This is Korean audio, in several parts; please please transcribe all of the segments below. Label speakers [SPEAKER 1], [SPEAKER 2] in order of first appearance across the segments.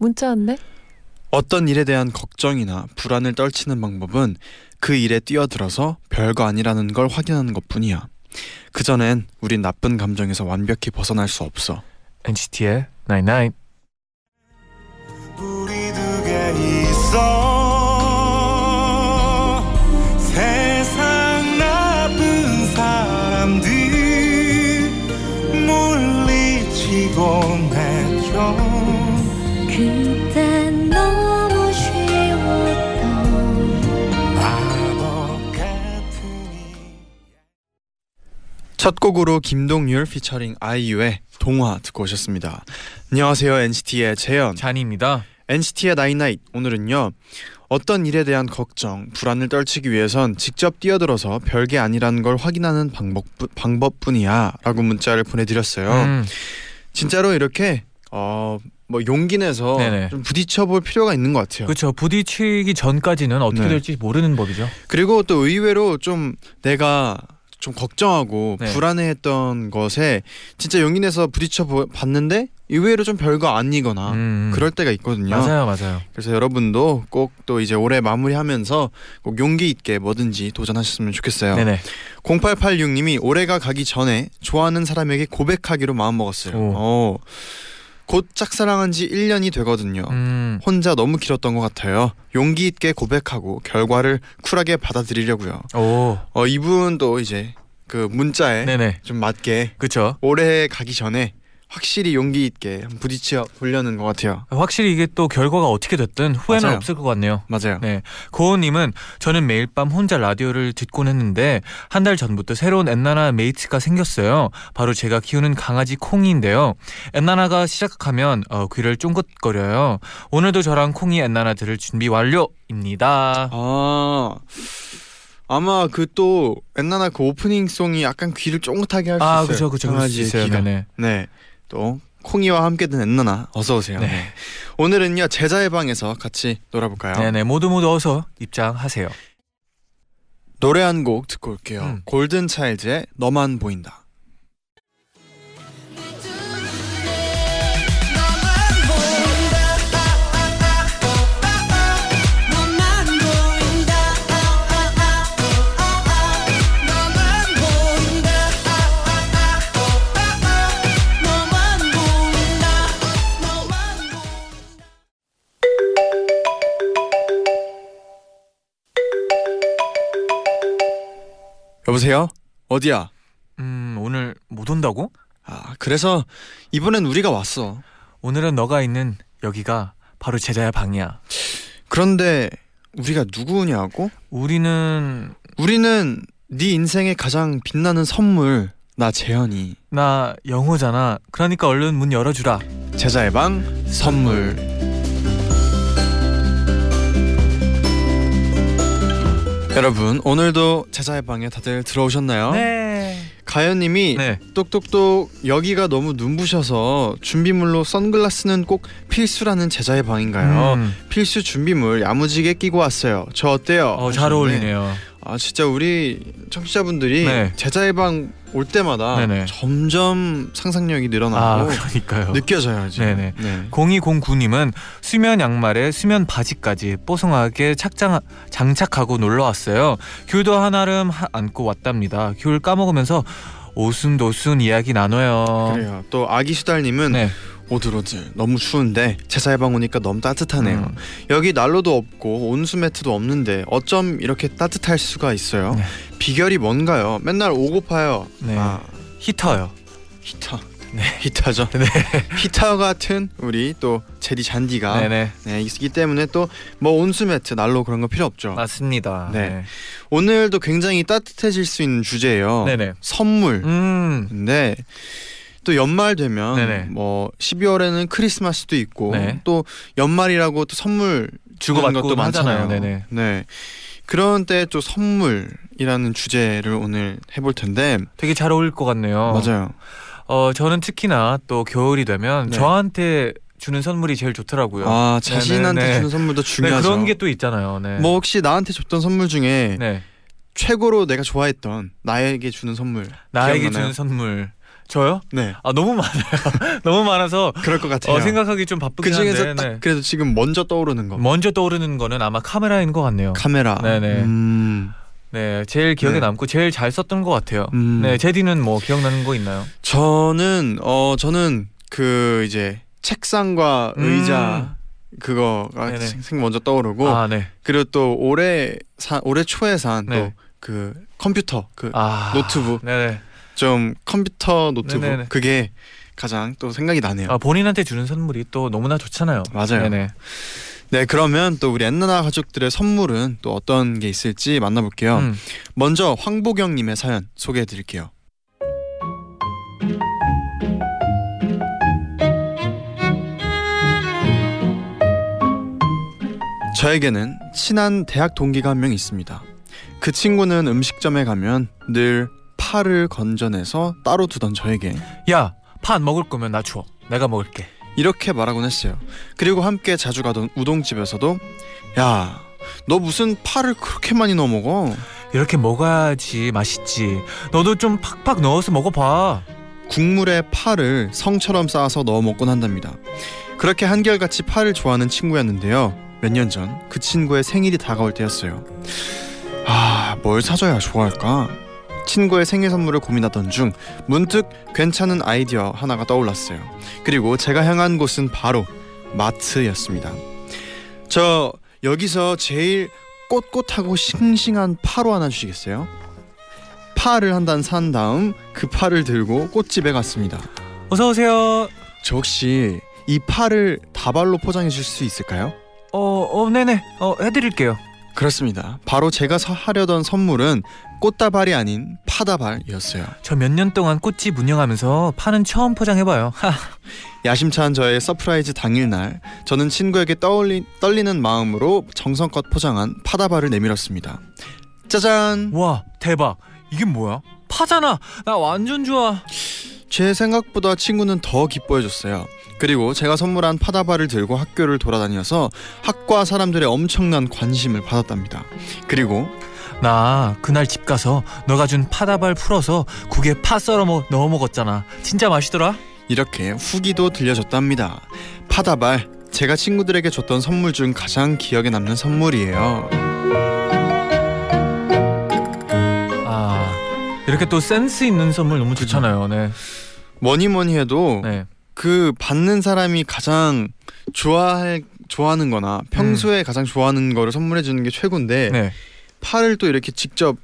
[SPEAKER 1] 문자 왔네.
[SPEAKER 2] 어떤 일에 대한 걱정이나 불안을 떨치는 방법은 그 일에 뛰어들어서 별거 아니라는 걸 확인하는 것뿐이야. 그전엔 우린 나쁜 감정에서 완벽히 벗어날 수 없어.
[SPEAKER 3] NCT의
[SPEAKER 4] 99.
[SPEAKER 2] 첫 곡으로 김동률 피처링 아이유의 동화 듣고 오셨습니다. 안녕하세요 NCT의 재현,
[SPEAKER 3] 쟈니입니다.
[SPEAKER 2] NCT의 나이나잇 오늘은요 어떤 일에 대한 걱정, 불안을 떨치기 위해선 직접 뛰어들어서 별게 아니라는 걸 확인하는 방법 방법뿐이야라고 문자를 보내드렸어요.
[SPEAKER 3] 음,
[SPEAKER 2] 진짜로 이렇게 어 뭐 용기 내서
[SPEAKER 3] 네네.
[SPEAKER 2] 좀 부딪혀볼 필요가 있는 것 같아요.
[SPEAKER 3] 그렇죠. 부딪히기 전까지는 어떻게
[SPEAKER 2] 네.
[SPEAKER 3] 될지 모르는 법이죠.
[SPEAKER 2] 그리고 또 의외로 좀 내가 좀 걱정하고
[SPEAKER 3] 네.
[SPEAKER 2] 불안해했던 것에 진짜 용기 내서 부딪혀 보- 봤는데 의외로 좀 별거 아니거나
[SPEAKER 3] 음,
[SPEAKER 2] 그럴 때가 있거든요.
[SPEAKER 3] 맞아요, 맞아요.
[SPEAKER 2] 그래서 여러분도 꼭 또 이제 올해 마무리하면서 꼭 용기 있게 뭐든지 도전하셨으면 좋겠어요.
[SPEAKER 3] 네네.
[SPEAKER 2] 0886님이 올해가 가기 전에 좋아하는 사람에게 고백하기로 마음 먹었어요.
[SPEAKER 3] 오.
[SPEAKER 2] 어, 곧 짝사랑한 지 1년이 되거든요.
[SPEAKER 3] 음,
[SPEAKER 2] 혼자 너무 길었던 것 같아요. 용기 있게 고백하고 결과를 쿨하게 받아들이려고요.
[SPEAKER 3] 오,
[SPEAKER 2] 어, 이분도 이제 그 문자에
[SPEAKER 3] 네네.
[SPEAKER 2] 좀 맞게
[SPEAKER 3] 그렇죠.
[SPEAKER 2] 올해 가기 전에 확실히 용기 있게 부딪혀 보려는 것 같아요.
[SPEAKER 3] 확실히 이게 또 결과가 어떻게 됐든 후회는
[SPEAKER 2] 맞아요.
[SPEAKER 3] 없을 것 같네요.
[SPEAKER 2] 맞아요.
[SPEAKER 3] 네, 고은님은 저는 매일 밤 혼자 라디오를 듣곤 했는데 한 달 전부터 새로운 엔나나 mate가 생겼어요. 바로 제가 키우는 강아지 콩이인데요. 엔나나가 시작하면 어, 귀를 쫑긋거려요. 오늘도 저랑 콩이 엔나나 들을 준비 완료입니다.
[SPEAKER 2] 아 아마 그 또 엔나나 그 오프닝 송이 약간 귀를 쫑긋하게 할수
[SPEAKER 3] 아,
[SPEAKER 2] 있어요.
[SPEAKER 3] 그죠, 그죠,
[SPEAKER 2] 강아지의
[SPEAKER 3] 있어요.
[SPEAKER 2] 귀가.
[SPEAKER 3] 네네.
[SPEAKER 2] 네. 또 콩이와 함께 든 엔나나 어서 오세요.
[SPEAKER 3] 네.
[SPEAKER 2] 오늘은요 제자의 방에서 같이 놀아볼까요?
[SPEAKER 3] 네네, 모두 모두 어서 입장하세요.
[SPEAKER 2] 노래 한 곡 듣고 올게요.
[SPEAKER 3] 음.
[SPEAKER 2] 골든 차일드의 너만 보인다. 여보세요? 어디야?
[SPEAKER 3] 음, 오늘 못 온다고?
[SPEAKER 2] 아 그래서 이번엔 우리가 왔어.
[SPEAKER 3] 오늘은 너가 있는 여기가 바로 제자의 방이야.
[SPEAKER 2] 그런데 우리가 누구냐고?
[SPEAKER 3] 우리는
[SPEAKER 2] 우리는 네 인생의 가장 빛나는 선물 나 재현이
[SPEAKER 3] 나 영호잖아. 그러니까 얼른 문 열어주라.
[SPEAKER 2] 제자의 방 선물 여러분 오늘도 제자의 방에 다들 들어오셨나요?
[SPEAKER 3] 네.
[SPEAKER 2] 가연님이
[SPEAKER 3] 네.
[SPEAKER 2] 똑똑똑 여기가 너무 눈부셔서 준비물로 선글라스는 꼭 필수라는 제자의 방인가요?
[SPEAKER 3] 음,
[SPEAKER 2] 필수 준비물 야무지게 끼고 왔어요. 저 어때요?
[SPEAKER 3] 어, 잘 어울리네요.
[SPEAKER 2] 아 진짜 우리 청취자분들이
[SPEAKER 3] 네.
[SPEAKER 2] 제자의 방 올 때마다
[SPEAKER 3] 네네.
[SPEAKER 2] 점점 상상력이
[SPEAKER 3] 아,
[SPEAKER 2] 늘어나고
[SPEAKER 3] 그러니까요.
[SPEAKER 2] 느껴져요 지금.
[SPEAKER 3] 네네.
[SPEAKER 2] 네.
[SPEAKER 3] 0209님은 수면 양말에 수면 바지까지 뽀송하게 착장 장착하고 놀러 왔어요. 귤도 한아름 하- 안고 왔답니다. 귤 까먹으면서 오순도순 이야기 나눠요.
[SPEAKER 2] 그래요. 또 아기 수달님은
[SPEAKER 3] 네.
[SPEAKER 2] 오들오들 너무 추운데 재쟈의 방 오니까 너무 따뜻하네요.
[SPEAKER 3] 음.
[SPEAKER 2] 여기 난로도 없고 온수 매트도 없는데 어쩜 이렇게 따뜻할 수가 있어요?
[SPEAKER 3] 네.
[SPEAKER 2] 비결이 뭔가요? 맨날 오고파요.
[SPEAKER 3] 네.
[SPEAKER 2] 아
[SPEAKER 3] 히터요.
[SPEAKER 2] 히터.
[SPEAKER 3] 네.
[SPEAKER 2] 히터죠.
[SPEAKER 3] 네.
[SPEAKER 2] 히터 같은 우리 또 제디 잔디가
[SPEAKER 3] 네네.
[SPEAKER 2] 네, 있기 때문에 또 뭐 온수 매트, 난로 그런 거 필요 없죠.
[SPEAKER 3] 맞습니다.
[SPEAKER 2] 네. 오늘도 굉장히 따뜻해질 수 있는 주제예요.
[SPEAKER 3] 네네.
[SPEAKER 2] 선물.
[SPEAKER 3] 음.
[SPEAKER 2] 근데 또 연말 되면
[SPEAKER 3] 네네.
[SPEAKER 2] 뭐 12월에는 크리스마스도 있고
[SPEAKER 3] 네.
[SPEAKER 2] 또 연말이라고 또 선물 주는
[SPEAKER 3] 주고받고
[SPEAKER 2] 것도 많잖아요.
[SPEAKER 3] 네네.
[SPEAKER 2] 네. 그런 때 또 선물이라는 주제를 오늘 해볼 텐데
[SPEAKER 3] 되게 잘 어울릴 것 같네요.
[SPEAKER 2] 맞아요.
[SPEAKER 3] 어, 저는 특히나 또 겨울이 되면
[SPEAKER 2] 네.
[SPEAKER 3] 저한테 주는 선물이 제일 좋더라고요.
[SPEAKER 2] 아 자신한테
[SPEAKER 3] 네네네.
[SPEAKER 2] 주는 선물도
[SPEAKER 3] 네,
[SPEAKER 2] 중요하죠.
[SPEAKER 3] 그런 게 또 있잖아요. 네.
[SPEAKER 2] 뭐 혹시 나한테 줬던 선물 중에
[SPEAKER 3] 네.
[SPEAKER 2] 최고로 내가 좋아했던 나에게 주는 선물
[SPEAKER 3] 나에게
[SPEAKER 2] 기억나나요?
[SPEAKER 3] 주는 선물. 저요?
[SPEAKER 2] 네
[SPEAKER 3] 아, 너무 많아요. 너무 많아서
[SPEAKER 2] 그럴 것 같아요.
[SPEAKER 3] 어, 생각하기 좀 바쁘긴
[SPEAKER 2] 그 중에서
[SPEAKER 3] 한데.
[SPEAKER 2] 딱
[SPEAKER 3] 네.
[SPEAKER 2] 그래도 지금 먼저 떠오르는 거
[SPEAKER 3] 먼저 떠오르는 거는 아마 카메라인 것 같네요.
[SPEAKER 2] 카메라.
[SPEAKER 3] 네네.
[SPEAKER 2] 음,
[SPEAKER 3] 네, 제일 기억에
[SPEAKER 2] 네.
[SPEAKER 3] 남고 제일 잘 썼던 것 같아요.
[SPEAKER 2] 음.
[SPEAKER 3] 네, 재디는 뭐 기억나는 거 있나요?
[SPEAKER 2] 저는 어 저는 그 이제 책상과
[SPEAKER 3] 음.
[SPEAKER 2] 의자 그거가
[SPEAKER 3] 네네.
[SPEAKER 2] 생생 먼저 떠오르고
[SPEAKER 3] 아, 네.
[SPEAKER 2] 그리고 또 올해 산 올해 초에 산 또
[SPEAKER 3] 네.
[SPEAKER 2] 그 컴퓨터 그
[SPEAKER 3] 아,
[SPEAKER 2] 노트북
[SPEAKER 3] 네네.
[SPEAKER 2] 좀 컴퓨터 노트북
[SPEAKER 3] 네네네.
[SPEAKER 2] 그게 가장 또 생각이 나네요.
[SPEAKER 3] 아, 본인한테 주는 선물이 또 너무나 좋잖아요.
[SPEAKER 2] 맞아요.
[SPEAKER 3] 네네.
[SPEAKER 2] 네 그러면 또 우리 엔나나 가족들의 선물은 또 어떤 게 있을지 만나볼게요.
[SPEAKER 3] 음.
[SPEAKER 2] 먼저 황보경님의 사연 소개해드릴게요. 저에게는 친한 대학 동기가 한 명 있습니다. 그 친구는 음식점에 가면 늘 파를 건져내서 따로 두던 저에게
[SPEAKER 3] 야, 파 안 먹을 거면 나 줘. 내가 먹을게.
[SPEAKER 2] 이렇게 말하곤 했어요. 그리고 함께 자주 가던 우동집에서도 야, 너 무슨 파를 그렇게 많이 넣어 먹어?
[SPEAKER 3] 이렇게 먹어야지 맛있지. 너도 좀 팍팍 넣어서 먹어봐.
[SPEAKER 2] 국물에 파를 성처럼 쌓아서 넣어 먹곤 한답니다. 그렇게 한결같이 파를 좋아하는 친구였는데요. 몇 년 전 그 친구의 생일이 다가올 때였어요. 아, 뭘 사줘야 좋아할까? 친구의 생일 선물을 고민하던 중 문득 괜찮은 아이디어 하나가 떠올랐어요. 그리고 제가 향한 곳은 바로 마트였습니다. 저 여기서 제일 꼿꼿하고 싱싱한 파로 하나 주시겠어요? 파를 한 단 산 다음 그 파를 들고 꽃집에 갔습니다.
[SPEAKER 3] 어서 오세요.
[SPEAKER 2] 저 혹시 이 파를 다발로 포장해 줄 수 있을까요?
[SPEAKER 3] 어, 어, 네네. 어, 해드릴게요.
[SPEAKER 2] 그렇습니다. 바로 제가 사 하려던 선물은 꽃다발이 아닌 파다발이었어요.
[SPEAKER 3] 저 몇 년 동안 꽃집 운영하면서 파는 처음 포장해봐요. 하.
[SPEAKER 2] 야심찬 저의 서프라이즈 당일날 저는 친구에게 떠올리, 떨리는 마음으로 정성껏 포장한 파다발을 내밀었습니다. 짜잔!
[SPEAKER 3] 와, 대박. 이게 뭐야? 파잖아. 나 완전 좋아.
[SPEAKER 2] 제 생각보다 친구는 더 기뻐해줬어요. 그리고 제가 선물한 파다발을 들고 학교를 돌아다녀서 학과 사람들의 엄청난 관심을 받았답니다. 그리고
[SPEAKER 3] 나 그날 집 가서 너가 준 파다발 풀어서 국에 파 썰어 먹, 넣어 먹었잖아. 진짜 맛있더라.
[SPEAKER 2] 이렇게 후기도 들려줬답니다. 파다발 제가 친구들에게 줬던 선물 중 가장 기억에 남는 선물이에요.
[SPEAKER 3] 아, 이렇게 또 센스 있는 선물 너무 좋잖아요. 네.
[SPEAKER 2] 뭐니 뭐니 해도
[SPEAKER 3] 네.
[SPEAKER 2] 그 받는 사람이 가장 좋아할 좋아하는거나 평소에 가장 좋아하는 거를 선물해 주는 게 최고인데
[SPEAKER 3] 네.
[SPEAKER 2] 파를 또 이렇게 직접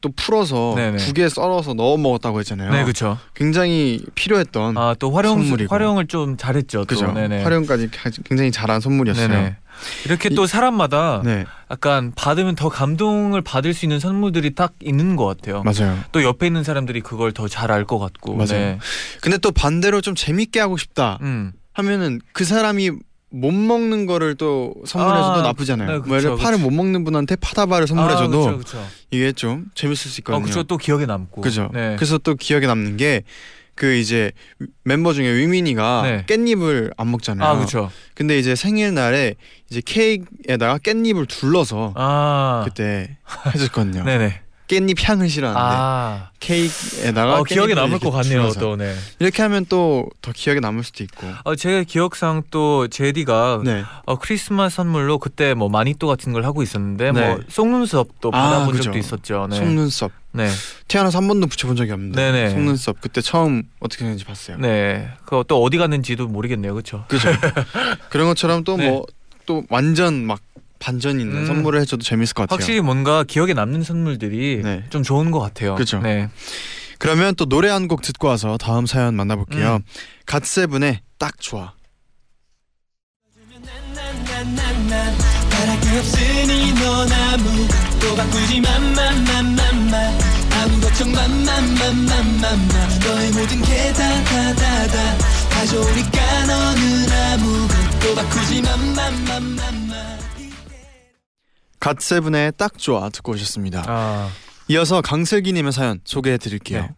[SPEAKER 2] 또 풀어서
[SPEAKER 3] 네네.
[SPEAKER 2] 국에 썰어서 넣어 먹었다고 했잖아요.
[SPEAKER 3] 네, 그렇죠.
[SPEAKER 2] 굉장히 필요했던
[SPEAKER 3] 아, 또 활용
[SPEAKER 2] 선물이고.
[SPEAKER 3] 활용을 좀 잘했죠. 또.
[SPEAKER 2] 그죠. 활용까지 가- 굉장히 잘한 선물이었어요.
[SPEAKER 3] 네네. 이렇게 또 사람마다
[SPEAKER 2] 네,
[SPEAKER 3] 약간 받으면 더 감동을 받을 수 있는 선물들이 딱 있는 것 같아요.
[SPEAKER 2] 맞아요.
[SPEAKER 3] 또 옆에 있는 사람들이 그걸 더 잘 알 것 같고.
[SPEAKER 2] 맞아요.
[SPEAKER 3] 네.
[SPEAKER 2] 근데 또 반대로 좀 재밌게 하고 싶다
[SPEAKER 3] 음.
[SPEAKER 2] 하면은 그 사람이 못 먹는 거를 또 선물해줘도
[SPEAKER 3] 아,
[SPEAKER 2] 나쁘잖아요.
[SPEAKER 3] 네,
[SPEAKER 2] 뭐
[SPEAKER 3] 그쵸,
[SPEAKER 2] 파를
[SPEAKER 3] 그쵸.
[SPEAKER 2] 못 먹는 분한테 파다발을 선물해줘도
[SPEAKER 3] 아, 그쵸.
[SPEAKER 2] 이게 좀 재밌을 수
[SPEAKER 3] 어,
[SPEAKER 2] 있거든요.
[SPEAKER 3] 그쵸. 또 기억에 남고.
[SPEAKER 2] 그죠.
[SPEAKER 3] 네.
[SPEAKER 2] 그래서 또 기억에 남는 게 그 이제 멤버 중에 위민이가
[SPEAKER 3] 네.
[SPEAKER 2] 깻잎을 안 먹잖아요.
[SPEAKER 3] 아, 그렇죠.
[SPEAKER 2] 근데 이제 생일날에 이제 케이크에다가 깻잎을 둘러서
[SPEAKER 3] 아.
[SPEAKER 2] 그때 해줬거든요.
[SPEAKER 3] 네네.
[SPEAKER 2] 깻잎 향을 싫어하는데
[SPEAKER 3] 아.
[SPEAKER 2] 케이크에다가
[SPEAKER 3] 어, 기억에 남을 것 같네요. 또 네.
[SPEAKER 2] 이렇게 하면 또 더 기억에 남을 수도 있고.
[SPEAKER 3] 어, 제 기억상 또 제디가
[SPEAKER 2] 네.
[SPEAKER 3] 어, 크리스마스 선물로 그때 뭐 마니또 같은 걸 하고 있었는데
[SPEAKER 2] 네.
[SPEAKER 3] 뭐 속눈썹도
[SPEAKER 2] 아,
[SPEAKER 3] 받아본
[SPEAKER 2] 그죠.
[SPEAKER 3] 적도 있었죠. 네.
[SPEAKER 2] 속눈썹.
[SPEAKER 3] 네.
[SPEAKER 2] 태어나서 한 번도 붙여본 적이 없는데
[SPEAKER 3] 네네.
[SPEAKER 2] 속눈썹 그때 처음 어떻게 되는지 봤어요.
[SPEAKER 3] 네. 그거 또 어디 갔는지도 모르겠네요. 그렇죠?
[SPEAKER 2] 그죠. 그런 것처럼 또 뭐또
[SPEAKER 3] 네.
[SPEAKER 2] 완전 막 반전 있는
[SPEAKER 3] 음.
[SPEAKER 2] 선물을 해줘도 재밌을 것 같아요.
[SPEAKER 3] 확실히 뭔가 기억에 남는 선물들이
[SPEAKER 2] 네.
[SPEAKER 3] 좀 좋은 것 같아요.
[SPEAKER 2] 그죠.
[SPEAKER 3] 네.
[SPEAKER 2] 그러면 또 노래 한 곡 듣고 와서 다음 사연 만나볼게요.
[SPEAKER 3] 음.
[SPEAKER 2] 갓세븐의 딱 좋아. 갓세븐의 딱 좋아 듣고 오셨습니다.
[SPEAKER 3] 아,
[SPEAKER 2] 이어서 강슬기님의 사연 소개해 드릴게요.
[SPEAKER 3] 네.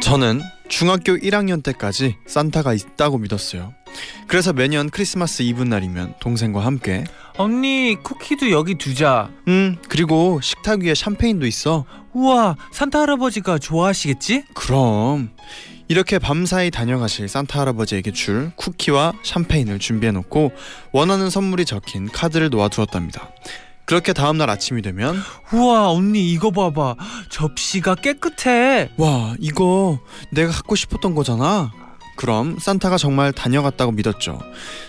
[SPEAKER 2] 저는 중학교 1학년 때까지 산타가 있다고 믿었어요. 그래서 매년 크리스마스 이브 날이면 동생과 함께
[SPEAKER 3] 언니 쿠키도 여기 두자.
[SPEAKER 2] 음 그리고 식탁 위에 샴페인도 있어.
[SPEAKER 3] 우와 산타 할아버지가 좋아하시겠지?
[SPEAKER 2] 그럼 이렇게 밤사이 다녀가실 산타 할아버지에게 줄 쿠키와 샴페인을 준비해 놓고 원하는 선물이 적힌 카드를 놓아두었답니다. 그렇게 다음날 아침이 되면
[SPEAKER 3] 우와 언니 이거 봐봐 접시가 깨끗해.
[SPEAKER 2] 와 이거 내가 갖고 싶었던 거잖아. 그럼 산타가 정말 다녀갔다고 믿었죠.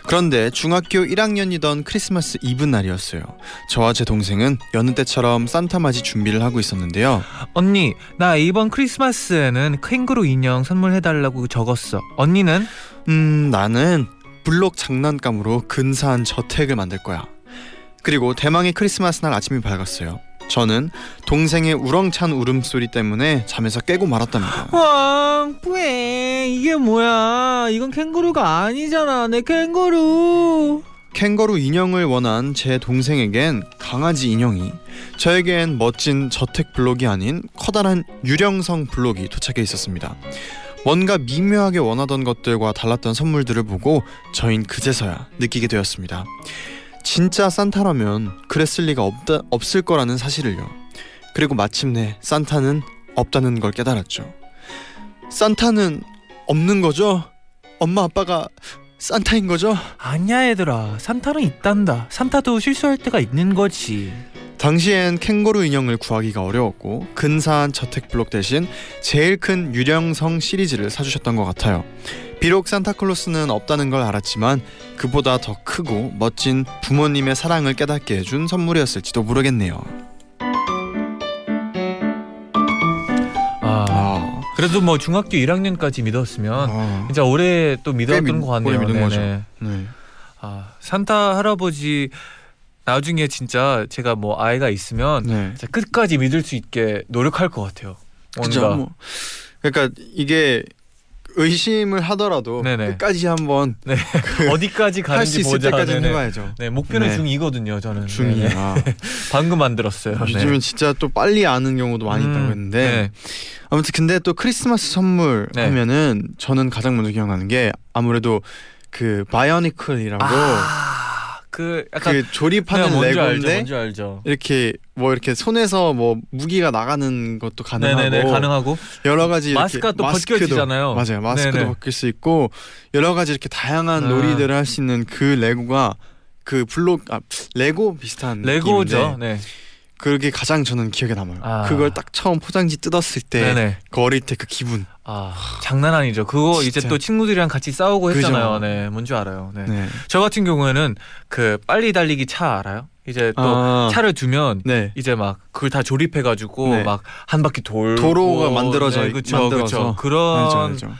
[SPEAKER 2] 그런데 중학교 1학년이던 크리스마스 이브 날이었어요. 저와 제 동생은 여느 때처럼 산타 맞이 준비를 하고 있었는데요.
[SPEAKER 3] 언니 나 이번 크리스마스에는 캥거루 인형 선물해달라고 적었어. 언니는?
[SPEAKER 2] 음 나는 블록 장난감으로 근사한 저택을 만들 거야. 그리고 대망의 크리스마스 날 아침이 밝았어요. 저는 동생의 우렁찬 울음소리 때문에 잠에서 깨고 말았답니다.
[SPEAKER 3] 왕 뿌에 이게 뭐야? 이건 캥거루가 아니잖아 내 캥거루.
[SPEAKER 2] 캥거루 인형을 원한 제 동생에겐 강아지 인형이 저에겐 멋진 저택 블록이 아닌 커다란 유령성 블록이 도착해 있었습니다. 뭔가 미묘하게 원하던 것들과 달랐던 선물들을 보고 저흰 그제서야 느끼게 되었습니다. 진짜 산타라면 그랬을 리가 없다, 없을 거라는 사실을요. 그리고 마침내 산타는 없다는 걸 깨달았죠. 산타는 없는 거죠? 엄마 아빠가 산타인 거죠?
[SPEAKER 3] 아니야 얘들아 산타는 있단다. 산타도 실수할 때가 있는 거지.
[SPEAKER 2] 당시엔 캥거루 인형을 구하기가 어려웠고 근사한 저택 블록 대신 제일 큰 유령성 시리즈를 사주셨던 것 같아요. 비록 산타클로스는 없다는 걸 알았지만 그보다 더 크고 멋진 부모님의 사랑을 깨닫게 해준 선물이었을지도 모르겠네요.
[SPEAKER 3] 아
[SPEAKER 2] 아,
[SPEAKER 3] 그래도 뭐 중학교 1학년까지 믿었으면
[SPEAKER 2] 아,
[SPEAKER 3] 진짜 오래 또 믿었던
[SPEAKER 2] 믿-
[SPEAKER 3] 것 같네요.
[SPEAKER 2] 믿은 거죠.
[SPEAKER 3] 네. 아 산타 할아버지 나중에 진짜 제가 뭐 아이가 있으면
[SPEAKER 2] 네.
[SPEAKER 3] 끝까지 믿을 수 있게 노력할 것 같아요.
[SPEAKER 2] 그죠. 뭐, 그러니까 이게 의심을 하더라도
[SPEAKER 3] 네네.
[SPEAKER 2] 끝까지 한번
[SPEAKER 3] 네. 어디까지
[SPEAKER 2] 할
[SPEAKER 3] 가는지
[SPEAKER 2] 수 있을
[SPEAKER 3] 네네.
[SPEAKER 2] 해봐야죠.
[SPEAKER 3] 네 목표는
[SPEAKER 2] 네.
[SPEAKER 3] 중2거든요. 저는
[SPEAKER 2] 중이
[SPEAKER 3] 네.
[SPEAKER 2] 아,
[SPEAKER 3] 방금 만들었어요. 네.
[SPEAKER 2] 요즘은 진짜 또 빨리 아는 경우도 많이 있다고
[SPEAKER 3] 음,
[SPEAKER 2] 했는데
[SPEAKER 3] 네.
[SPEAKER 2] 아무튼 근데 또 크리스마스 선물
[SPEAKER 3] 네.
[SPEAKER 2] 하면은 저는 가장 먼저 기억나는 게 아무래도 그 바이오니클이라고
[SPEAKER 3] 아, 그 약간
[SPEAKER 2] 그 조립하는
[SPEAKER 3] 네, 알죠.
[SPEAKER 2] 레고인데
[SPEAKER 3] 뭔지 알죠.
[SPEAKER 2] 이렇게 뭐 이렇게 손에서 뭐 무기가 나가는 것도 가능하고
[SPEAKER 3] 네네네 가능하고
[SPEAKER 2] 여러 가지
[SPEAKER 3] 마스크가 또 벗겨지잖아요.
[SPEAKER 2] 맞아요 마스크도
[SPEAKER 3] 네네.
[SPEAKER 2] 벗길 수 있고 여러 가지 이렇게 다양한
[SPEAKER 3] 아.
[SPEAKER 2] 놀이들을 할 수 있는 그 레고가 그 블록 아 레고 비슷한
[SPEAKER 3] 레고죠.
[SPEAKER 2] 느낌인데
[SPEAKER 3] 네.
[SPEAKER 2] 그게 가장 저는 기억에 남아요.
[SPEAKER 3] 아.
[SPEAKER 2] 그걸 딱 처음 포장지 뜯었을 때
[SPEAKER 3] 네네.
[SPEAKER 2] 그 어릴 때 그 기분.
[SPEAKER 3] 아 장난 아니죠. 그거 이제
[SPEAKER 2] 진짜.
[SPEAKER 3] 또 친구들이랑 같이 싸우고
[SPEAKER 2] 그죠.
[SPEAKER 3] 했잖아요. 네, 뭔지 알아요. 네.
[SPEAKER 2] 네.
[SPEAKER 3] 저 같은 경우에는 그 빨리 달리기 차 알아요? 이제 또
[SPEAKER 2] 아.
[SPEAKER 3] 차를 두면
[SPEAKER 2] 네.
[SPEAKER 3] 이제 막 그걸 다 조립해 가지고
[SPEAKER 2] 네.
[SPEAKER 3] 막한 바퀴 돌고
[SPEAKER 2] 도로가 만들어져
[SPEAKER 3] 네,
[SPEAKER 2] 있-
[SPEAKER 3] 그쵸,
[SPEAKER 2] 만들어서.
[SPEAKER 3] 그쵸. 그런
[SPEAKER 2] 알죠, 알죠.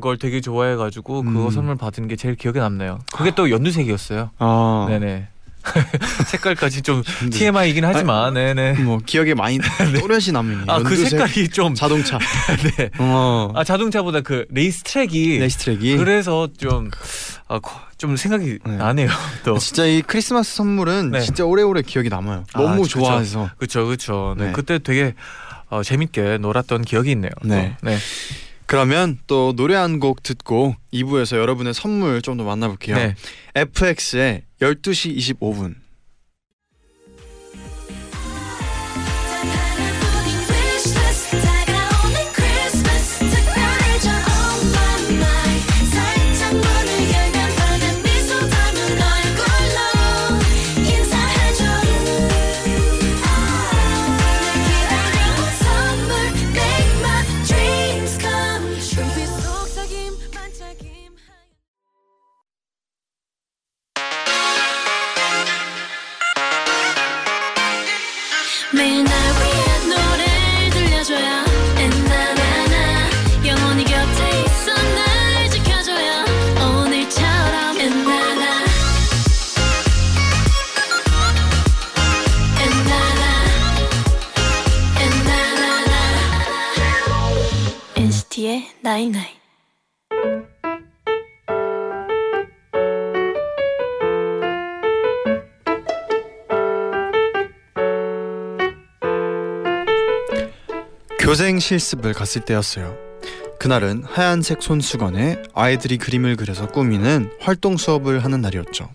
[SPEAKER 3] 걸 되게 좋아해 가지고 그거
[SPEAKER 2] 음.
[SPEAKER 3] 선물 받은 게 제일 기억에 남네요. 그게 또 연두색이었어요.
[SPEAKER 2] 아,
[SPEAKER 3] 네네. 색깔까지 좀
[SPEAKER 2] 근데
[SPEAKER 3] TMI이긴 하지만, 네네.
[SPEAKER 2] 뭐 기억에 많이 또렷이 남는
[SPEAKER 3] 아 그 색깔이 좀,
[SPEAKER 2] 자동차.
[SPEAKER 3] 네.
[SPEAKER 2] 어.
[SPEAKER 3] 아 자동차보다 그 레이스 트랙이
[SPEAKER 2] 레이스 트랙이.
[SPEAKER 3] 그래서 좀, 아, 거- 좀 생각이
[SPEAKER 2] 네.
[SPEAKER 3] 나네요. 또.
[SPEAKER 2] 진짜 이 크리스마스 선물은
[SPEAKER 3] 네.
[SPEAKER 2] 진짜 오래오래 기억이 남아요.
[SPEAKER 3] 아,
[SPEAKER 2] 너무
[SPEAKER 3] 그쵸.
[SPEAKER 2] 좋아해서.
[SPEAKER 3] 그쵸, 그쵸. 네.
[SPEAKER 2] 네.
[SPEAKER 3] 그때 되게 어, 재밌게 놀았던 기억이 있네요. 또.
[SPEAKER 2] 네.
[SPEAKER 3] 네.
[SPEAKER 2] 그러면 또 노래 한 곡 듣고 2부에서 여러분의 선물 좀 더 만나볼게요.
[SPEAKER 3] 네.
[SPEAKER 2] FX의 12시 25분.
[SPEAKER 5] night night
[SPEAKER 2] 교생 실습을 갔을 때였어요. 그날은 하얀색 손수건에 아이들이 그림을 그려서 꾸미는 활동 수업을 하는 날이었죠.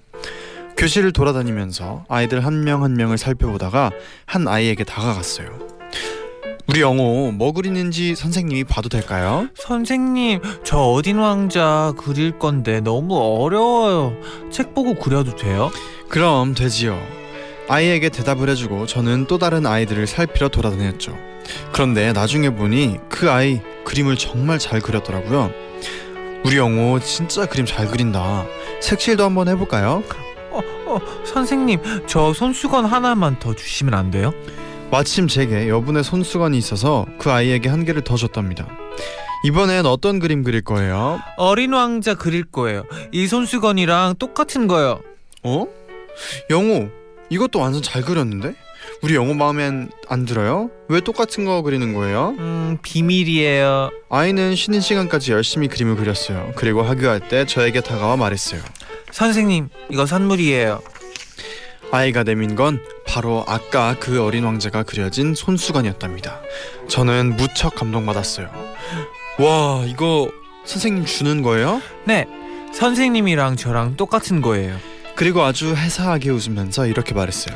[SPEAKER 2] 교실을 돌아다니면서 아이들 한 명 한 명을 살펴보다가 한 아이에게 다가갔어요. 우리 영호 뭐 그리는지 선생님이 봐도 될까요?
[SPEAKER 3] 선생님, 저 어린 왕자 그릴 건데 너무 어려워요. 책 보고 그려도 돼요?
[SPEAKER 2] 그럼 되지요. 아이에게 대답을 해주고 저는 또 다른 아이들을 살피러 돌아다녔죠. 그런데 나중에 보니 그 아이 그림을 정말 잘 그렸더라고요. 우리 영호 진짜 그림 잘 그린다. 색칠도 한번 해볼까요?
[SPEAKER 3] 어, 어, 선생님, 저 손수건 하나만 더 주시면 안 돼요?
[SPEAKER 2] 마침 제게 여분의 손수건이 있어서 그 아이에게 한 개를 더 줬답니다. 이번엔 어떤 그림 그릴 거예요?
[SPEAKER 3] 어린 왕자 그릴 거예요. 이 손수건이랑 똑같은 거요.
[SPEAKER 2] 어? 영호 이것도 완전 잘 그렸는데? 우리 영호 마음엔 안 들어요? 왜 똑같은 거 그리는 거예요?
[SPEAKER 3] 음, 비밀이에요.
[SPEAKER 2] 아이는 쉬는 시간까지 열심히 그림을 그렸어요. 그리고 학교할 때 저에게 다가와 말했어요.
[SPEAKER 3] 선생님, 이거 선물이에요.
[SPEAKER 2] 아이가 내민 건 바로 아까 그 어린 왕자가 그려진 손수건이었답니다. 저는 무척 감동받았어요. 와, 이거 선생님 주는 거예요?
[SPEAKER 3] 네, 선생님이랑 저랑 똑같은 거예요.
[SPEAKER 2] 그리고 아주 해사하게 웃으면서 이렇게 말했어요.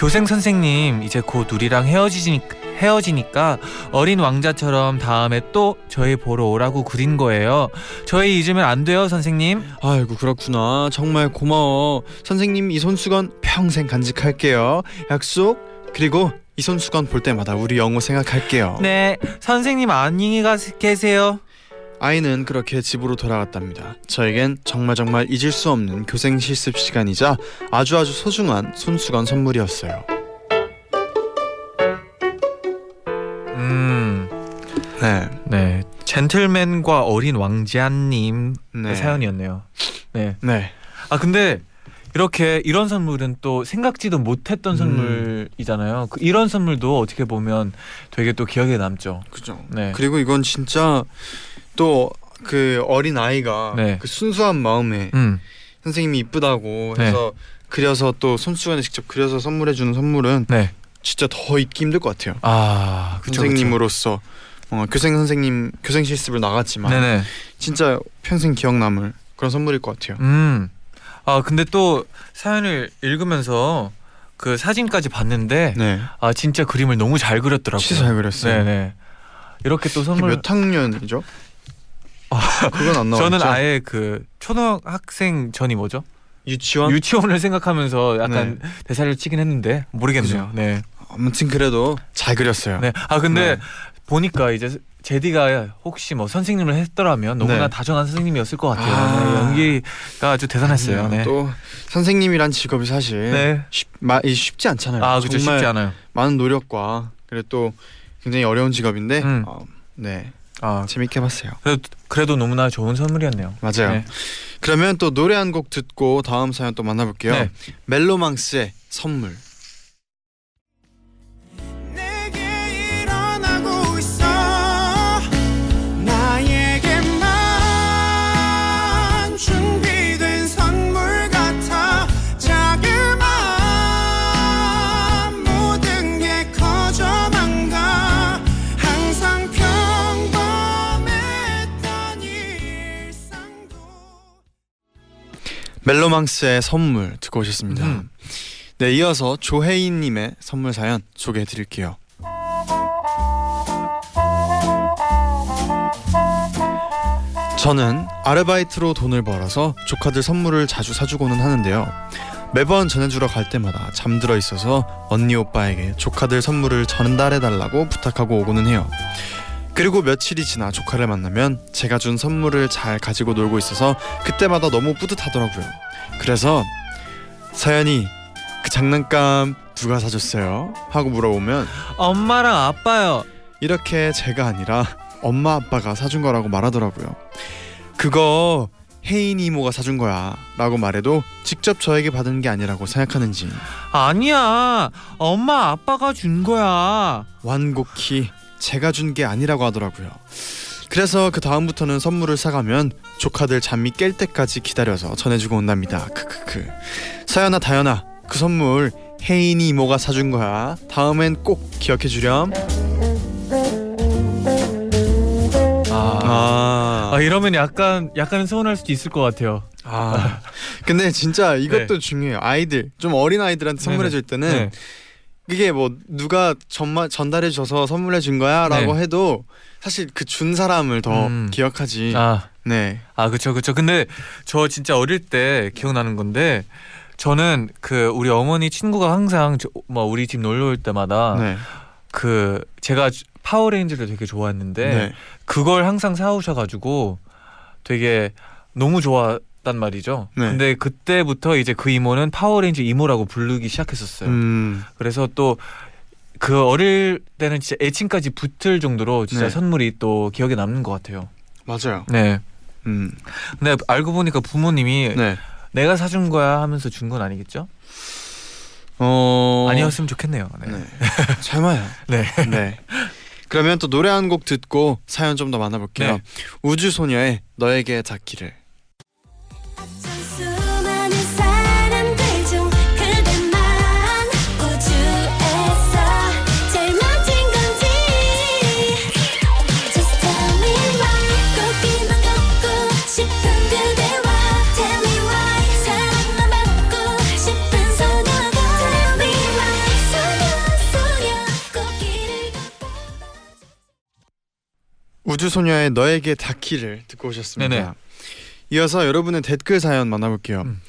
[SPEAKER 3] 교생 선생님, 이제 곧 우리랑 헤어지니, 헤어지니까 어린 왕자처럼 다음에 또 저희 보러 오라고 그린 거예요. 저희 잊으면 안 돼요, 선생님.
[SPEAKER 2] 아이고 그렇구나. 정말 고마워. 선생님 이 손수건 평생 간직할게요. 약속. 그리고 이 손수건 볼 때마다 우리 영호 생각할게요.
[SPEAKER 3] 네, 선생님 안녕히 가 계세요.
[SPEAKER 2] 아이는 그렇게 집으로 돌아갔답니다. 저에겐 정말 정말 잊을 수 없는 교생 실습 시간이자 아주 아주 소중한 손수건 선물이었어요.
[SPEAKER 3] 음,
[SPEAKER 2] 네,
[SPEAKER 3] 네, 젠틀맨과 어린 왕자님
[SPEAKER 2] 네,
[SPEAKER 3] 사연이었네요. 네.
[SPEAKER 2] 네,
[SPEAKER 3] 아 근데 이렇게 이런 선물은 또 생각지도 못했던
[SPEAKER 2] 음.
[SPEAKER 3] 선물이잖아요. 그 이런 선물도 어떻게 보면 되게 또 기억에 남죠.
[SPEAKER 2] 그죠.
[SPEAKER 3] 네.
[SPEAKER 2] 그리고 이건 진짜 또 그 어린 아이가
[SPEAKER 3] 네.
[SPEAKER 2] 그 순수한 마음에
[SPEAKER 3] 음,
[SPEAKER 2] 선생님이 이쁘다고
[SPEAKER 3] 네.
[SPEAKER 2] 해서 그려서 또 손수건에 직접 그려서 선물해 주는 선물은
[SPEAKER 3] 네.
[SPEAKER 2] 진짜 더 잊기 힘들 것 같아요.
[SPEAKER 3] 아, 그쵸,
[SPEAKER 2] 선생님으로서 어, 교생 선생님 교생 실습을 나갔지만.
[SPEAKER 3] 네네.
[SPEAKER 2] 진짜 평생 기억 남을 그런 선물일 것 같아요.
[SPEAKER 3] 음. 아 근데 또 사연을 읽으면서 그 사진까지 봤는데
[SPEAKER 2] 네.
[SPEAKER 3] 아 진짜 그림을 너무 잘 그렸더라고요.
[SPEAKER 2] 진짜 잘 그렸어요.
[SPEAKER 3] 네네. 이렇게 또 선물
[SPEAKER 2] 몇 학년이죠? 그건 안 나왔죠.
[SPEAKER 3] 저는 아예 그 초등학생 전이 뭐죠?
[SPEAKER 2] 유치원.
[SPEAKER 3] 유치원을 생각하면서 약간 대사를 치긴 했는데 모르겠네요. 네.
[SPEAKER 2] 아무튼 그래도 잘 그렸어요.
[SPEAKER 3] 네. 아 근데
[SPEAKER 2] 네.
[SPEAKER 3] 보니까 이제 제디가 혹시 뭐 선생님을 했더라면 너무나
[SPEAKER 2] 네.
[SPEAKER 3] 다정한 선생님이었을 것 같아요.
[SPEAKER 2] 아.
[SPEAKER 3] 네, 연기가 아주 대단했어요. 네.
[SPEAKER 2] 또 선생님이란 직업이 사실
[SPEAKER 3] 네.
[SPEAKER 2] 쉽, 마, 이 쉽지 않잖아요.
[SPEAKER 3] 아 그죠
[SPEAKER 2] 정말
[SPEAKER 3] 쉽지 않아요.
[SPEAKER 2] 많은 노력과 그리고 또 굉장히 어려운 직업인데
[SPEAKER 3] 음.
[SPEAKER 2] 어, 네
[SPEAKER 3] 아
[SPEAKER 2] 재밌게 봤어요.
[SPEAKER 3] 그래도 그래도 너무나 좋은 선물이었네요.
[SPEAKER 2] 맞아요.
[SPEAKER 3] 네.
[SPEAKER 2] 그러면 또 노래 한 곡 듣고 다음 사연 또 만나볼게요.
[SPEAKER 3] 네.
[SPEAKER 2] 멜로망스의 선물. 멜로망스의 선물 듣고 오셨습니다.
[SPEAKER 3] 음.
[SPEAKER 2] 네, 이어서 조혜인 님의 선물 사연 소개해 드릴게요. 저는 아르바이트로 돈을 벌어서 조카들 선물을 자주 사주고는 하는데요. 매번 전해주러 갈 때마다 잠들어 있어서 언니 오빠에게 조카들 선물을 전달해 달라고 부탁하고 오고는 해요. 그리고 며칠이 지나 조카를 만나면 제가 준 선물을 잘 가지고 놀고 있어서 그때마다 너무 뿌듯하더라고요. 그래서 서연이 그 장난감 누가 사줬어요? 하고 물어보면
[SPEAKER 3] 엄마랑 아빠요.
[SPEAKER 2] 이렇게 제가 아니라 엄마 아빠가 사준 거라고 말하더라고요. 그거 혜인 이모가 사준 거야 라고 말해도 직접 저에게 받은 게 아니라고 생각하는지
[SPEAKER 3] 아니야. 엄마 아빠가 준 거야.
[SPEAKER 2] 완곡히 제가 준 게 아니라고 하더라고요. 그래서 그 다음부터는 선물을 사가면 조카들 잠이 깰 때까지 기다려서 전해주고 온답니다. 크크크. 서연아 다연아 그 선물 혜인이 이모가 사준 거야. 다음엔 꼭 기억해 주렴.
[SPEAKER 3] 아,
[SPEAKER 2] 아,
[SPEAKER 3] 아 이러면 약간 약간 서운할 수도 있을 것 같아요.
[SPEAKER 2] 아. 근데 진짜 이것도
[SPEAKER 3] 네.
[SPEAKER 2] 중요해요. 아이들 좀 어린 아이들한테 선물해 줄 때는
[SPEAKER 3] 네.
[SPEAKER 2] 그게 뭐 누가 전마, 전달해 줘서 선물해 준 거야라고
[SPEAKER 3] 네.
[SPEAKER 2] 해도 사실 그 준 사람을 더
[SPEAKER 3] 음.
[SPEAKER 2] 기억하지.
[SPEAKER 3] 아,
[SPEAKER 2] 네.
[SPEAKER 3] 아 그쵸 그쵸. 근데 저 진짜 어릴 때 기억나는 건데 저는 그 우리 어머니 친구가 항상 저, 뭐 우리 집 놀러 올 때마다
[SPEAKER 2] 네.
[SPEAKER 3] 그 제가 파워레인저를 되게 좋아했는데
[SPEAKER 2] 네.
[SPEAKER 3] 그걸 항상 사오셔가지고 되게 너무 좋았단 말이죠.
[SPEAKER 2] 네.
[SPEAKER 3] 근데 그때부터 이제 그 이모는 파워레인저 이모라고 부르기 시작했었어요.
[SPEAKER 2] 음.
[SPEAKER 3] 그래서 또 그 어릴 때는 진짜 애칭까지 붙을 정도로 진짜
[SPEAKER 2] 네.
[SPEAKER 3] 선물이 또 기억에 남는 것 같아요.
[SPEAKER 2] 맞아요.
[SPEAKER 3] 네.
[SPEAKER 2] 음.
[SPEAKER 3] 근데 알고 보니까 부모님이
[SPEAKER 2] 네.
[SPEAKER 3] 내가 사준 거야 하면서 준 건 아니겠죠?
[SPEAKER 2] 어.
[SPEAKER 3] 아니었으면 좋겠네요. 네.
[SPEAKER 2] 네. 설마요.
[SPEAKER 3] 네.
[SPEAKER 2] 네. 그러면 또 노래 한 곡 듣고 사연 좀 더 만나볼게요.
[SPEAKER 3] 네.
[SPEAKER 2] 우주소녀의 너에게 닿기를. 소녀의 너에게 닿기를 듣고 오셨습니다.
[SPEAKER 3] 네네.
[SPEAKER 2] 이어서 여러분의 댓글 사연 만나볼게요.
[SPEAKER 3] 음.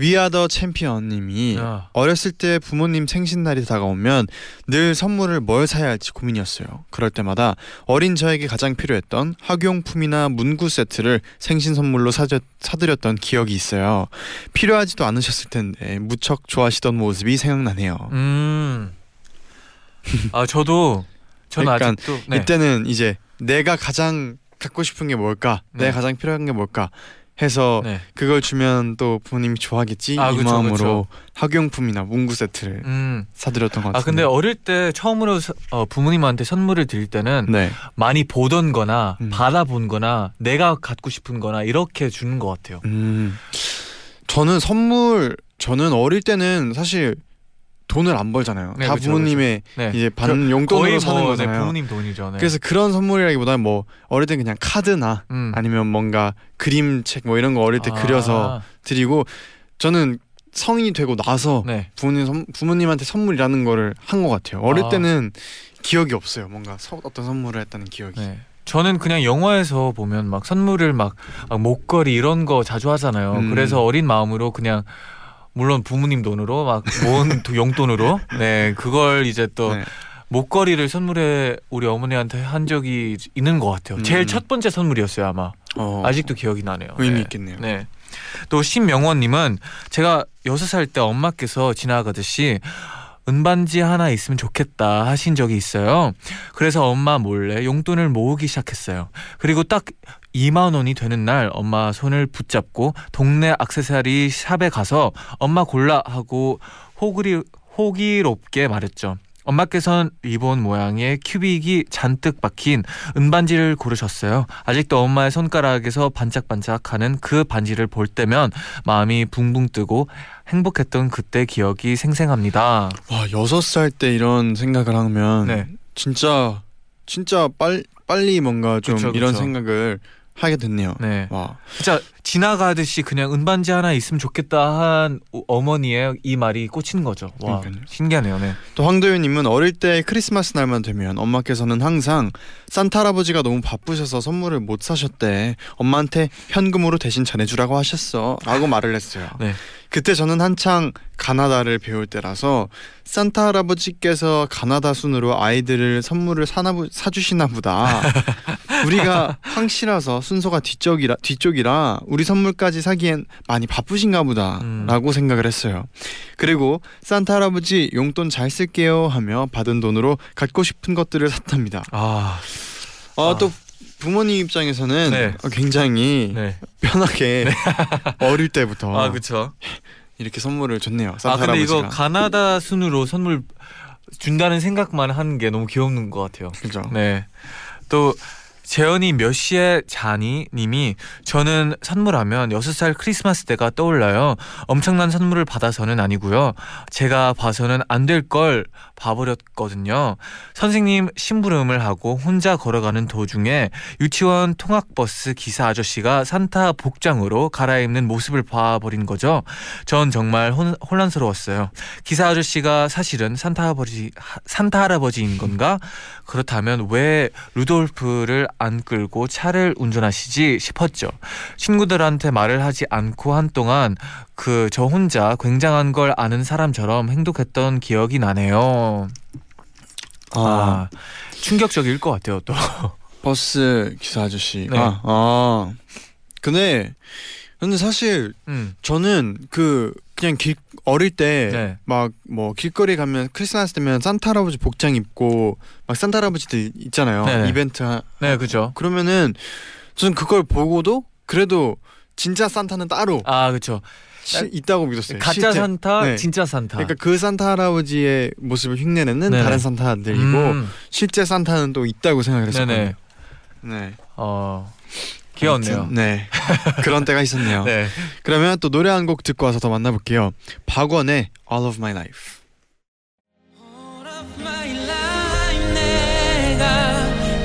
[SPEAKER 2] 위아더 챔피언님이
[SPEAKER 3] 야.
[SPEAKER 2] 어렸을 때 부모님 생신날이 다가오면 늘 선물을 뭘 사야 할지 고민이었어요. 그럴 때마다 어린 저에게 가장 필요했던 학용품이나 문구 세트를 생신 선물로 사드, 사드렸던 기억이 있어요. 필요하지도 않으셨을 텐데 무척 좋아하시던 모습이 생각나네요.
[SPEAKER 3] 음. 아 저도 저는
[SPEAKER 2] 그러니까
[SPEAKER 3] 아직도 네.
[SPEAKER 2] 이때는 이제 내가 가장 갖고 싶은 게 뭘까,
[SPEAKER 3] 네.
[SPEAKER 2] 내가 가장 필요한 게 뭘까 해서
[SPEAKER 3] 네.
[SPEAKER 2] 그걸 주면 또 부모님이 좋아하겠지
[SPEAKER 3] 아,
[SPEAKER 2] 이
[SPEAKER 3] 그쵸,
[SPEAKER 2] 마음으로
[SPEAKER 3] 그쵸.
[SPEAKER 2] 학용품이나 문구 세트를
[SPEAKER 3] 음.
[SPEAKER 2] 사드렸던 것 같아요.
[SPEAKER 3] 아 근데 어릴 때 처음으로 서- 어, 부모님한테 선물을 드릴 때는
[SPEAKER 2] 네,
[SPEAKER 3] 많이 보던 거나
[SPEAKER 2] 음.
[SPEAKER 3] 받아본 거나 내가 갖고 싶은 거나 이렇게 주는 것 같아요.
[SPEAKER 2] 음, 저는 선물 저는 어릴 때는 사실 돈을 안 벌잖아요.
[SPEAKER 3] 네,
[SPEAKER 2] 다
[SPEAKER 3] 그쵸,
[SPEAKER 2] 부모님의
[SPEAKER 3] 네.
[SPEAKER 2] 이제 반 용돈으로
[SPEAKER 3] 거의
[SPEAKER 2] 사는
[SPEAKER 3] 뭐 네,
[SPEAKER 2] 거잖아요.
[SPEAKER 3] 부모님 돈이죠. 네.
[SPEAKER 2] 그래서 그런 선물이라기보다는 뭐 어릴 때 그냥 카드나
[SPEAKER 3] 음.
[SPEAKER 2] 아니면 뭔가 그림책 뭐 이런 거 어릴 때
[SPEAKER 3] 아,
[SPEAKER 2] 그려서 드리고 저는 성인이 되고 나서
[SPEAKER 3] 네.
[SPEAKER 2] 부모님 선- 부모님한테 선물이라는 거를 한 것 같아요. 어릴
[SPEAKER 3] 아.
[SPEAKER 2] 때는 기억이 없어요. 뭔가 서- 어떤 선물을 했다는 기억이.
[SPEAKER 3] 네. 저는 그냥 영화에서 보면 막 선물을 막, 막 목걸이 이런 거 자주 하잖아요.
[SPEAKER 2] 음.
[SPEAKER 3] 그래서 어린 마음으로 그냥 물론 부모님 돈으로 막 모은 도- 용돈으로 네 그걸 이제 또
[SPEAKER 2] 네.
[SPEAKER 3] 목걸이를 선물해 우리 어머니한테 한 적이 있는 것 같아요.
[SPEAKER 2] 음.
[SPEAKER 3] 제일 첫 번째 선물이었어요 아마.
[SPEAKER 2] 어,
[SPEAKER 3] 아직도 기억이 나네요.
[SPEAKER 2] 의미
[SPEAKER 3] 네.
[SPEAKER 2] 있겠네요.
[SPEAKER 3] 네. 또 신명원님은 제가 여섯 살 때 엄마께서 지나가듯이 은반지 하나 있으면 좋겠다 하신 적이 있어요. 그래서 엄마 몰래 용돈을 모으기 시작했어요. 그리고 딱 2만 원이 되는 날 엄마 손을 붙잡고 동네 액세서리 샵에 가서 엄마 골라 하고 호기리, 호기롭게 말했죠. 엄마께서는 리본 모양의 큐빅이 잔뜩 박힌 은반지를 고르셨어요. 아직도 엄마의 손가락에서 반짝반짝하는 그 반지를 볼 때면 마음이 붕붕 뜨고 행복했던 그때 기억이 생생합니다.
[SPEAKER 2] 와 여섯 살 때 이런 생각을 하면
[SPEAKER 3] 네.
[SPEAKER 2] 진짜 진짜 빨 빨리 뭔가 좀
[SPEAKER 3] 그쵸,
[SPEAKER 2] 이런
[SPEAKER 3] 그쵸.
[SPEAKER 2] 생각을 하게 됐네요.
[SPEAKER 3] 네.
[SPEAKER 2] 와
[SPEAKER 3] 진짜 지나가듯이 그냥 은반지 하나 있으면 좋겠다 한 어머니의 이 말이 꽂히는 거죠. 와,
[SPEAKER 2] 그러니까요.
[SPEAKER 3] 신기하네요. 네.
[SPEAKER 2] 또 황도윤님은 어릴 때 크리스마스 날만 되면 엄마께서는 항상 산타 할아버지가 너무 바쁘셔서 선물을 못 사셨대. 엄마한테 현금으로 대신 전해주라고 하셨어.라고 말을 했어요.
[SPEAKER 3] 네.
[SPEAKER 2] 그때 저는 한창 가나다를 배울 때라서 산타 할아버지께서 가나다 순으로 아이들을 선물을 사나 보, 사주시나 보다. 우리가 황씨라서 순서가 뒤쪽이라 뒤쪽이라 우리 선물까지 사기엔 많이 바쁘신가 보다라고
[SPEAKER 3] 음.
[SPEAKER 2] 생각을 했어요. 그리고 산타 할아버지 용돈 잘 쓸게요 하며 받은 돈으로 갖고 싶은 것들을 샀답니다.
[SPEAKER 3] 아,
[SPEAKER 2] 아,
[SPEAKER 3] 아.
[SPEAKER 2] 또 부모님 입장에서는
[SPEAKER 3] 네.
[SPEAKER 2] 굉장히
[SPEAKER 3] 네.
[SPEAKER 2] 편하게 어릴 때부터
[SPEAKER 3] 아, 그렇죠.
[SPEAKER 2] 이렇게 선물을 줬네요.
[SPEAKER 3] 아,
[SPEAKER 2] 산타
[SPEAKER 3] 근데 이거
[SPEAKER 2] 할아버지가.
[SPEAKER 3] 가나다 순으로 선물 준다는 생각만 하는 게 너무 귀여운 것 같아요.
[SPEAKER 2] 그죠.
[SPEAKER 3] 네. 또 재현이 몇 시에 자니? 님이 저는 선물하면 6살 크리스마스 때가 떠올라요. 엄청난 선물을 받아서는 아니고요. 제가 봐서는 안 될 걸 봐버렸거든요. 선생님 심부름을 하고 혼자 걸어가는 도중에 유치원 통학버스 기사 아저씨가 산타 복장으로 갈아입는 모습을 봐버린 거죠. 전 정말 혼, 혼란스러웠어요. 기사 아저씨가 사실은 산타 할아버지 하- 산타 할아버지인 건가? 그렇다면 왜 루돌프를 안 끌고 차를 운전하시지 싶었죠. 친구들한테 말을 하지 않고 한동안 그 저 혼자 굉장한 걸 아는 사람처럼 행동했던 기억이 나네요. 아, 충격적일 것 같아요. 또.
[SPEAKER 2] 버스 기사 아저씨.
[SPEAKER 3] 네.
[SPEAKER 2] 아, 아. 근데 근데 사실
[SPEAKER 3] 음,
[SPEAKER 2] 저는 그 그냥 길 어릴 때
[SPEAKER 3] 네.
[SPEAKER 2] 막뭐 길거리 가면 크리스마스 되면 산타 할아버지 복장 입고 막 산타 할아버지들 있잖아요.
[SPEAKER 3] 네네.
[SPEAKER 2] 이벤트 하,
[SPEAKER 3] 네, 그죠.
[SPEAKER 2] 그러면은 저는 그걸 보고도 그래도 진짜 산타는 따로
[SPEAKER 3] 아, 그렇죠.
[SPEAKER 2] 시- 있다고 믿었어요.
[SPEAKER 3] 가짜
[SPEAKER 2] 실제.
[SPEAKER 3] 산타,
[SPEAKER 2] 네.
[SPEAKER 3] 진짜 산타.
[SPEAKER 2] 그러니까 그 산타 할아버지의 모습을 흉내내는
[SPEAKER 3] 네네.
[SPEAKER 2] 다른 산타들이고
[SPEAKER 3] 음,
[SPEAKER 2] 실제 산타는 또 있다고 생각을 했었거든요.
[SPEAKER 3] 네. 어, 귀여웠네요.
[SPEAKER 2] 아무튼, 네. 그런 때가 있었네요.
[SPEAKER 3] 네.
[SPEAKER 2] 그러면 또 노래 한 곡 듣고 와서 더 만나볼게요. 박원의 All of My Life.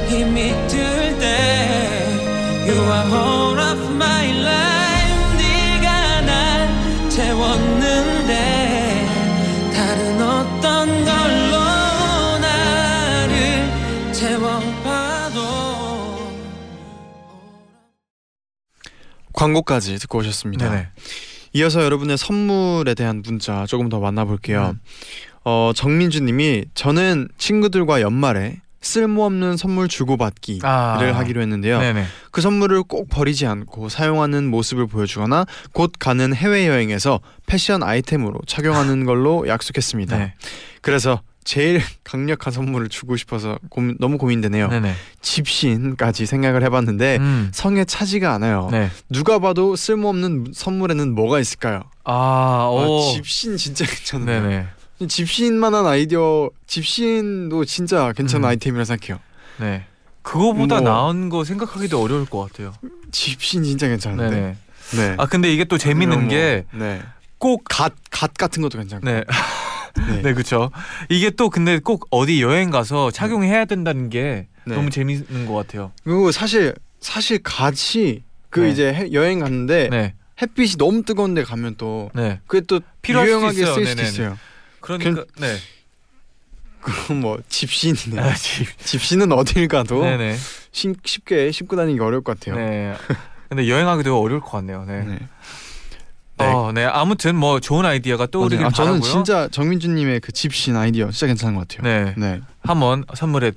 [SPEAKER 6] 힘이 들때 You are all of my life
[SPEAKER 2] 광고까지 듣고 오셨습니다.
[SPEAKER 3] 네네.
[SPEAKER 2] 이어서 여러분의 선물에 대한 문자 조금 더 만나볼게요.
[SPEAKER 3] 음.
[SPEAKER 2] 어, 정민주님이 저는 친구들과 연말에 쓸모없는 선물 주고받기를
[SPEAKER 3] 아.
[SPEAKER 2] 하기로 했는데요.
[SPEAKER 3] 네네.
[SPEAKER 2] 그 선물을 꼭 버리지 않고 사용하는 모습을 보여주거나 곧 가는 해외 여행에서 패션 아이템으로 착용하는 걸로 약속했습니다.
[SPEAKER 3] 네.
[SPEAKER 2] 그래서 제일 강력한 선물을 주고 싶어서 고민, 너무 고민되네요.
[SPEAKER 3] 네네.
[SPEAKER 2] 집신까지 생각을 해봤는데
[SPEAKER 3] 음.
[SPEAKER 2] 성에 차지가 않아요.
[SPEAKER 3] 네.
[SPEAKER 2] 누가 봐도 쓸모없는 선물에는 뭐가 있을까요?
[SPEAKER 3] 아,
[SPEAKER 2] 아,
[SPEAKER 3] 오.
[SPEAKER 2] 집신 진짜 괜찮은데.
[SPEAKER 3] 네네.
[SPEAKER 2] 집신만한 아이디어, 집신도 진짜 괜찮은
[SPEAKER 3] 음.
[SPEAKER 2] 아이템이라 생각해요.
[SPEAKER 3] 네. 그거보다
[SPEAKER 2] 뭐.
[SPEAKER 3] 나은 거 생각하기도 어려울 것 같아요.
[SPEAKER 2] 집신 진짜 괜찮은데.
[SPEAKER 3] 네네.
[SPEAKER 2] 네.
[SPEAKER 3] 아 근데 이게 또 재밌는
[SPEAKER 2] 뭐,
[SPEAKER 3] 게
[SPEAKER 2] 네.
[SPEAKER 3] 꼭
[SPEAKER 2] 갓, 갓 같은 것도 괜찮고.
[SPEAKER 3] 네.
[SPEAKER 2] 네.
[SPEAKER 3] 네, 그렇죠. 이게 또 근데 꼭 어디 여행 가서 착용해야 된다는 게
[SPEAKER 2] 네.
[SPEAKER 3] 너무 재밌는 것 같아요.
[SPEAKER 2] 그리고 사실 사실 갓이 그
[SPEAKER 3] 네.
[SPEAKER 2] 이제 해- 여행 갔는데
[SPEAKER 3] 네,
[SPEAKER 2] 햇빛이 너무 뜨거운데 가면 또
[SPEAKER 3] 네.
[SPEAKER 2] 그게 또
[SPEAKER 3] 필요할
[SPEAKER 2] 유용하게. 쓸 수도. 있어요.
[SPEAKER 3] 그러니까 네.
[SPEAKER 2] 그럼 뭐 집신이네.
[SPEAKER 3] 아, 집.
[SPEAKER 2] 집신은 어딜 가도
[SPEAKER 3] 네네.
[SPEAKER 2] 쉽, 쉽게 싣고 다니기 어려울 것 같아요.
[SPEAKER 3] 네. 근데 여행하기도 어려울 것 같네요. 네.
[SPEAKER 2] 네.
[SPEAKER 3] 네. 어, 네. 아무튼 뭐 좋은 아이디어가 떠오르길
[SPEAKER 2] 맞아요. 아, 저는
[SPEAKER 3] 바라고요.
[SPEAKER 2] 진짜 정민주님의 그 집신 아이디어 진짜 괜찮은 것 같아요.
[SPEAKER 3] 네.
[SPEAKER 2] 네.
[SPEAKER 3] 한번 선물해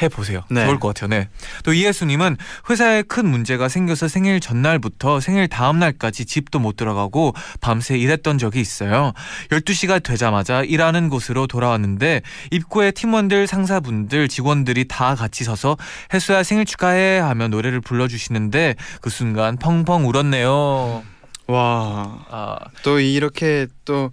[SPEAKER 3] 해 보세요.
[SPEAKER 2] 네.
[SPEAKER 3] 좋을 것 같아요. 네. 또 이혜수님은 회사에 큰 문제가 생겨서 생일 전날부터 생일 다음 날까지 집도 못 들어가고 밤새 일했던 적이 있어요. 12시가 되자마자 일하는 곳으로 돌아왔는데 입구에 팀원들, 상사분들, 직원들이 다 같이 서서 혜수야 생일 축하해 하며 노래를 불러주시는데 그 순간 펑펑 울었네요.
[SPEAKER 2] 와.
[SPEAKER 3] 아,
[SPEAKER 2] 또 이렇게 또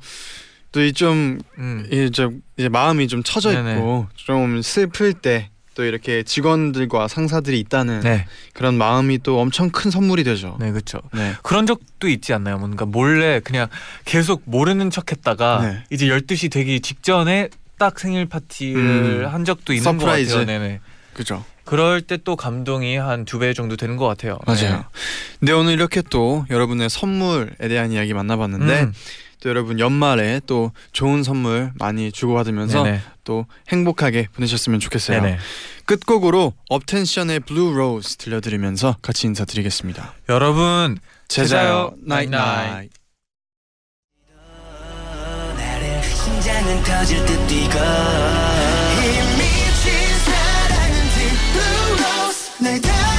[SPEAKER 2] 또이좀
[SPEAKER 3] 음,
[SPEAKER 2] 이제 이제 마음이 좀 처져
[SPEAKER 3] 네네.
[SPEAKER 2] 있고 좀 슬플 때 또 이렇게 직원들과 상사들이 있다는
[SPEAKER 3] 네,
[SPEAKER 2] 그런 마음이 또 엄청 큰 선물이 되죠.
[SPEAKER 3] 네, 그렇죠.
[SPEAKER 2] 네.
[SPEAKER 3] 그런 적도 있지 않나요? 뭔가 몰래 그냥 계속 모르는 척했다가
[SPEAKER 2] 네.
[SPEAKER 3] 이제 12시 되기 직전에 딱 생일 파티를
[SPEAKER 2] 음.
[SPEAKER 3] 한 적도 있는
[SPEAKER 2] surprise.
[SPEAKER 3] 것 같아요. 네네.
[SPEAKER 2] 그죠.
[SPEAKER 3] 그럴 때 또 감동이 한 두 배 정도 되는 것 같아요.
[SPEAKER 2] 맞아요. 네 오늘 이렇게 또 여러분의 선물에 대한 이야기 만나봤는데
[SPEAKER 3] 음,
[SPEAKER 2] 또 여러분 연말에 또 좋은 선물 많이 주고받으면서
[SPEAKER 3] 네네.
[SPEAKER 2] 또 행복하게 보내셨으면 좋겠어요.
[SPEAKER 3] 네네.
[SPEAKER 2] 끝곡으로 업텐션의 Blue Rose 들려드리면서 같이 인사드리겠습니다.
[SPEAKER 3] 여러분
[SPEAKER 2] 제자요 나잇
[SPEAKER 3] 나잇
[SPEAKER 6] 심장은 터질 듯 뛰고 이